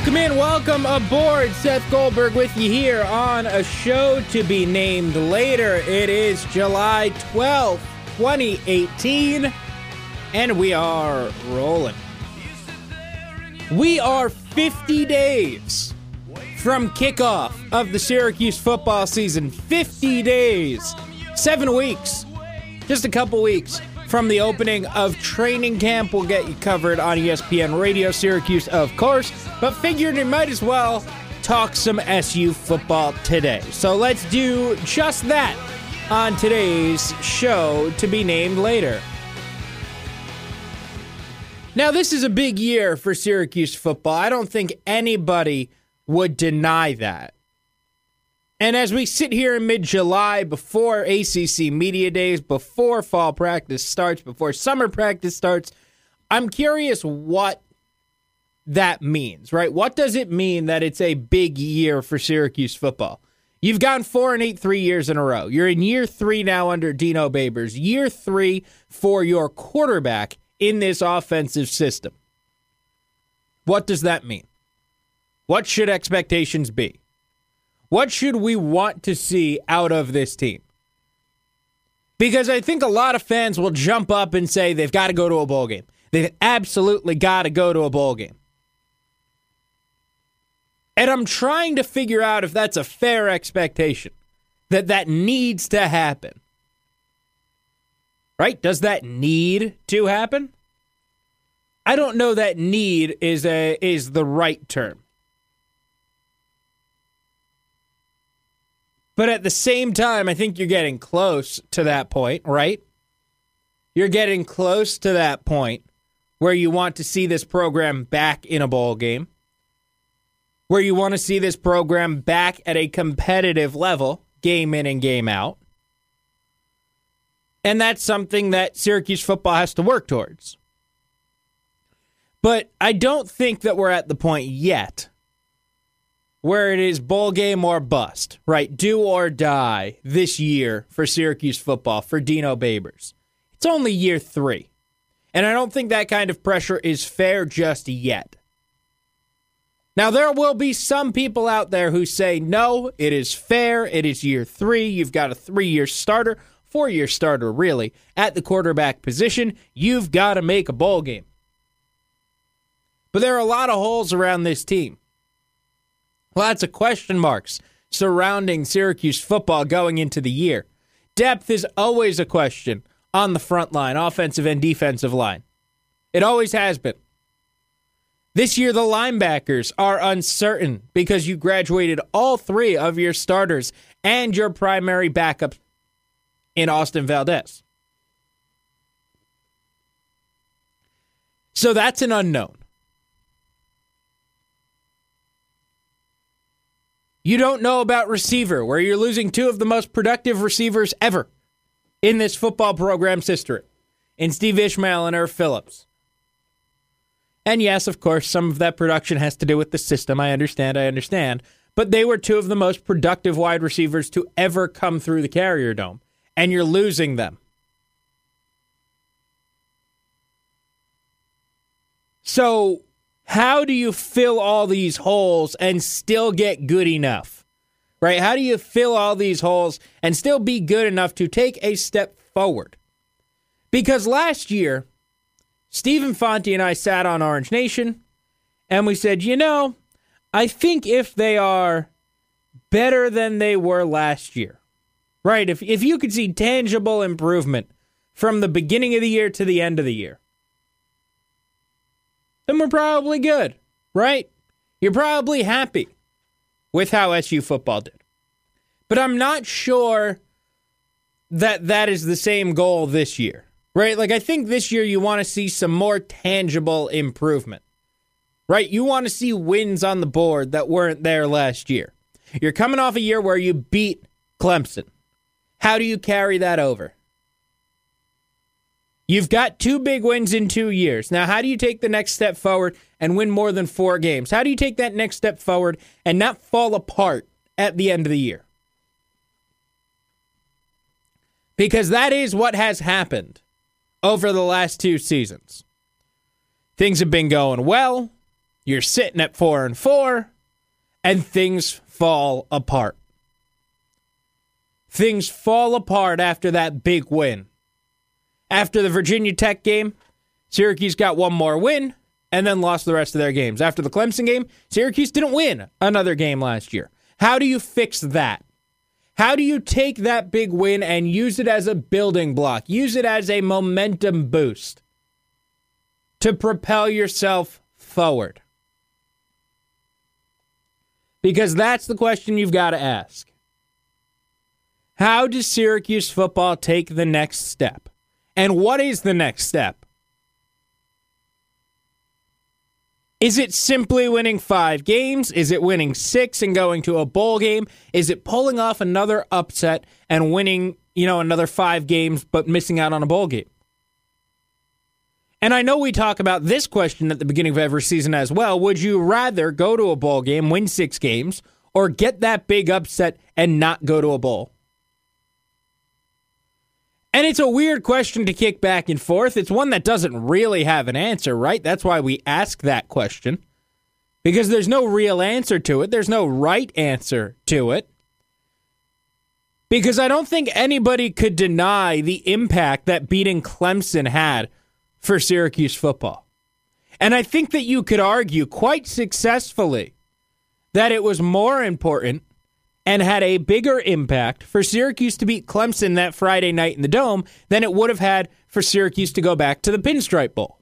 Welcome in, welcome aboard. Seth Goldberg with you here on a show to be named later. It is July 12th, 2018, and we are rolling. We are 50 days from kickoff of the Syracuse football season. 50 days, seven weeks, just a couple weeks from the opening of training camp. We'll get you covered on ESPN Radio Syracuse, of course, but figured we might as well talk some SU football today. So let's do just that on today's show to be named later. Now, this is a big year for Syracuse football. I don't think anybody would deny that. And as we sit here in mid July, before ACC Media Days, before fall practice starts, before summer practice starts, I'm curious what that means, right? What does it mean that it's a big year for Syracuse football? You've gone four and eight three years in a row. You're in year three now under Dino Babers, year three for your quarterback in this offensive system. What does that mean? What should expectations be? What should we want to see out of this team? Because I think a lot of fans will jump up and say they've got to go to a bowl game. They've absolutely got to go to a bowl game. And I'm trying to figure out if that's a fair expectation, that that needs to happen. Right? Does that need to happen? I don't know that need is a is the right term. But at the same time, I think you're getting close to that point, right? You're getting close to that point where you want to see this program back in a bowl game, where you want to see this program back at a competitive level, game in and game out. And that's something that Syracuse football has to work towards. But I don't think that we're at the point yet where it is bowl game or bust, right? Do or die this year for Syracuse football, for Dino Babers. It's only year three. And I don't think that kind of pressure is fair just yet. Now, there will be some people out there who say, no, it is fair. It is year three. You've got a three year starter, four year starter, really, at the quarterback position. You've got to make a bowl game. But there are a lot of holes around this team. Lots of question marks surrounding Syracuse football going into the year. Depth is always a question on the front line, offensive and defensive line. It always has been. This year, the linebackers are uncertain because you graduated all three of your starters and your primary backup in Austin Valdez. So that's an unknown. You don't know about receiver, where you're losing two of the most productive receivers ever in this football program's history in Steve Ishmael and Erv Philips. And yes, of course, some of that production has to do with the system. I understand, I understand. But they were two of the most productive wide receivers to ever come through the Carrier Dome, and you're losing them. So, how do you fill all these holes and still get good enough? Right? How do you fill all these holes and still be good enough to take a step forward? Because last year, Stephen Fonte and I sat on Orange Nation and we said, you know, I think if they are better than they were last year, right? If, if you could see tangible improvement from the beginning of the year to the end of the year, then we're probably good, right? You're probably happy with how SU football did. But I'm not sure that that is the same goal this year, right? Like, I think this year you want to see some more tangible improvement, right? You want to see wins on the board that weren't there last year. You're coming off a year where you beat Clemson. How do you carry that over? You've got two big wins in two years. Now, how do you take the next step forward and win more than four games? How do you take that next step forward and not fall apart at the end of the year? Because that is what has happened over the last two seasons. Things have been going well. You're sitting at 4 and 4 and things fall apart. Things fall apart after that big win. After the Virginia Tech game, Syracuse got one more win and then lost the rest of their games. After the Clemson game, Syracuse didn't win another game last year. How do you fix that? How do you take that big win and use it as a building block? Use it as a momentum boost to propel yourself forward? Because that's the question you've got to ask. How does Syracuse football take the next step? And what is the next step? Is it simply winning five games? Is it winning six and going to a bowl game? Is it pulling off another upset and winning, you know, another five games but missing out on a bowl game? And I know we talk about this question at the beginning of every season as well. Would you rather go to a bowl game, win six games, or get that big upset and not go to a bowl? And it's a weird question to kick back and forth. It's one that doesn't really have an answer, right? That's why we ask that question. Because there's no real answer to it, there's no right answer to it. Because I don't think anybody could deny the impact that beating Clemson had for Syracuse football. And I think that you could argue quite successfully that it was more important and had a bigger impact for Syracuse to beat Clemson that Friday night in the Dome than it would have had for Syracuse to go back to the Pinstripe Bowl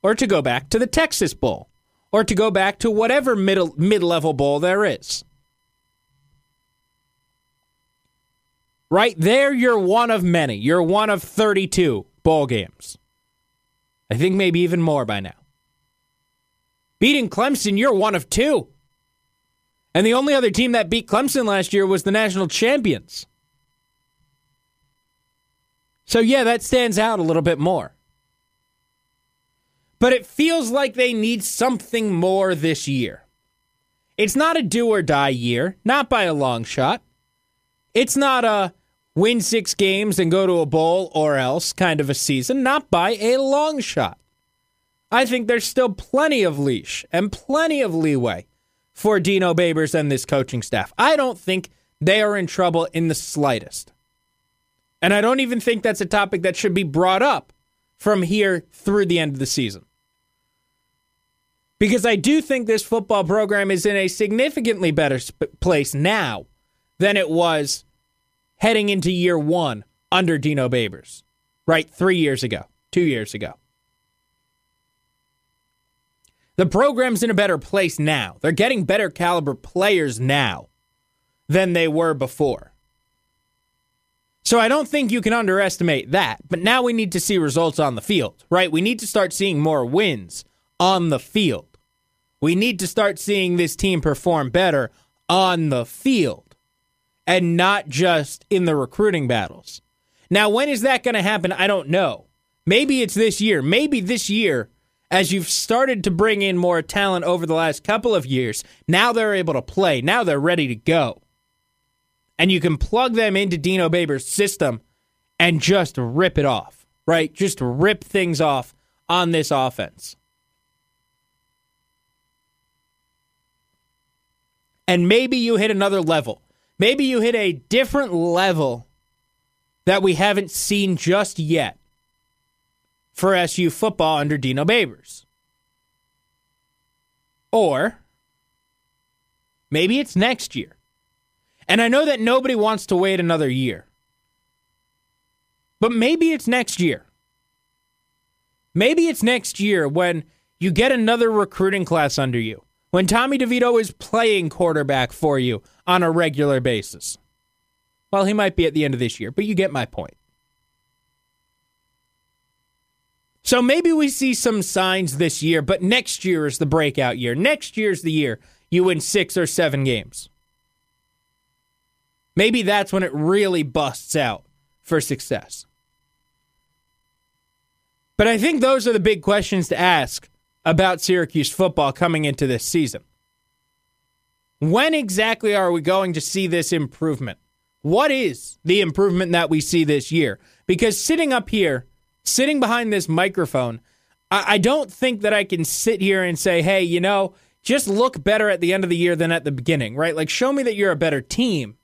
or to go back to the Texas Bowl or to go back to whatever middle mid-level bowl there is. Right there you're one of many. You're one of 32 bowl games. I think maybe even more by now. Beating Clemson, you're one of two. And the only other team that beat Clemson last year was the national champions. So, yeah, that stands out a little bit more. But it feels like they need something more this year. It's not a do or die year, not by a long shot. It's not a win six games and go to a bowl or else kind of a season, not by a long shot. I think there's still plenty of leash and plenty of leeway for Dino Babers and this coaching staff. I don't think they are in trouble in the slightest. And I don't even think that's a topic that should be brought up from here through the end of the season. Because I do think this football program is in a significantly better sp- place now than it was heading into year one under Dino Babers, right? Three years ago, two years ago. The program's in a better place now. They're getting better caliber players now than they were before. So I don't think you can underestimate that. But now we need to see results on the field, right? We need to start seeing more wins on the field. We need to start seeing this team perform better on the field and not just in the recruiting battles. Now, when is that going to happen? I don't know. Maybe it's this year. Maybe this year as you've started to bring in more talent over the last couple of years, now they're able to play. Now they're ready to go. And you can plug them into Dino Babers' system and just rip it off, right? Just rip things off on this offense. And maybe you hit another level. Maybe you hit a different level that we haven't seen just yet for SU football under Dino Babers. Or maybe it's next year. And I know that nobody wants to wait another year. But maybe it's next year. Maybe it's next year when you get another recruiting class under you. When Tommy DeVito is playing quarterback for you on a regular basis. Well, he might be at the end of this year, but you get my point. So maybe we see some signs this year, but next year is the breakout year. Next year's the year you win six or seven games. Maybe that's when it really busts out for success. But I think those are the big questions to ask about Syracuse football coming into this season. When exactly are we going to see this improvement? What is the improvement that we see this year? Because sitting up here, sitting behind this microphone, I, I don't think that I can sit here and say, hey, you know, just look better at the end of the year than at the beginning, right? Like, show me that you're a better team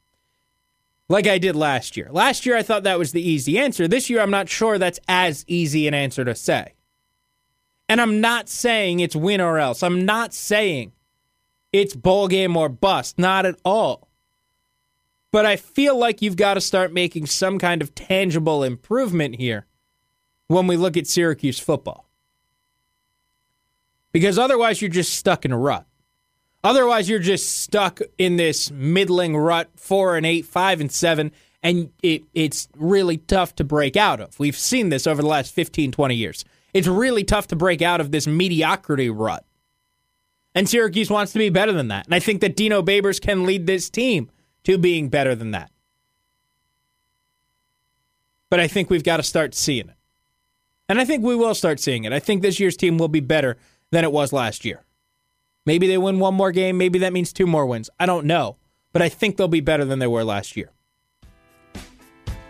like I did last year. Last year, I thought that was the easy answer. This year, I'm not sure that's as easy an answer to say. And I'm not saying it's win or else. I'm not saying it's bowl game or bust. Not at all. But I feel like you've got to start making some kind of tangible improvement here when we look at Syracuse football. Because otherwise, you're just stuck in a rut. Otherwise, you're just stuck in this middling rut, four and eight, five and seven, and it, it's really tough to break out of. We've seen this over the last 15, 20 years. It's really tough to break out of this mediocrity rut. And Syracuse wants to be better than that. And I think that Dino Babers can lead this team to being better than that. But I think we've got to start seeing it. And I think we will start seeing it. I think this year's team will be better than it was last year. Maybe they win one more game. Maybe that means two more wins. I don't know. But I think they'll be better than they were last year.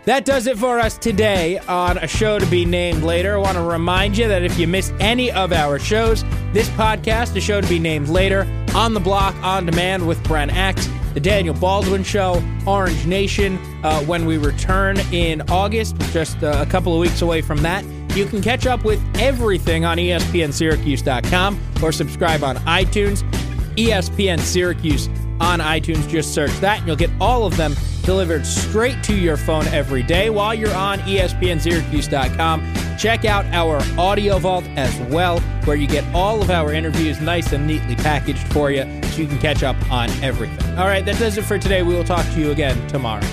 That does it for us today on a show to be named later. I want to remind you that if you missed any of our shows, this podcast, a show to be named later, on the block, on demand with Brent Axe, the Daniel Baldwin Show, Orange Nation, uh, when we return in August, just uh, a couple of weeks away from that. You can catch up with everything on ESPNSyracuse.com or subscribe on iTunes. ESPN Syracuse on iTunes. Just search that and you'll get all of them delivered straight to your phone every day while you're on ESPNSyracuse.com. Check out our audio vault as well, where you get all of our interviews nice and neatly packaged for you so you can catch up on everything. All right, that does it for today. We will talk to you again tomorrow.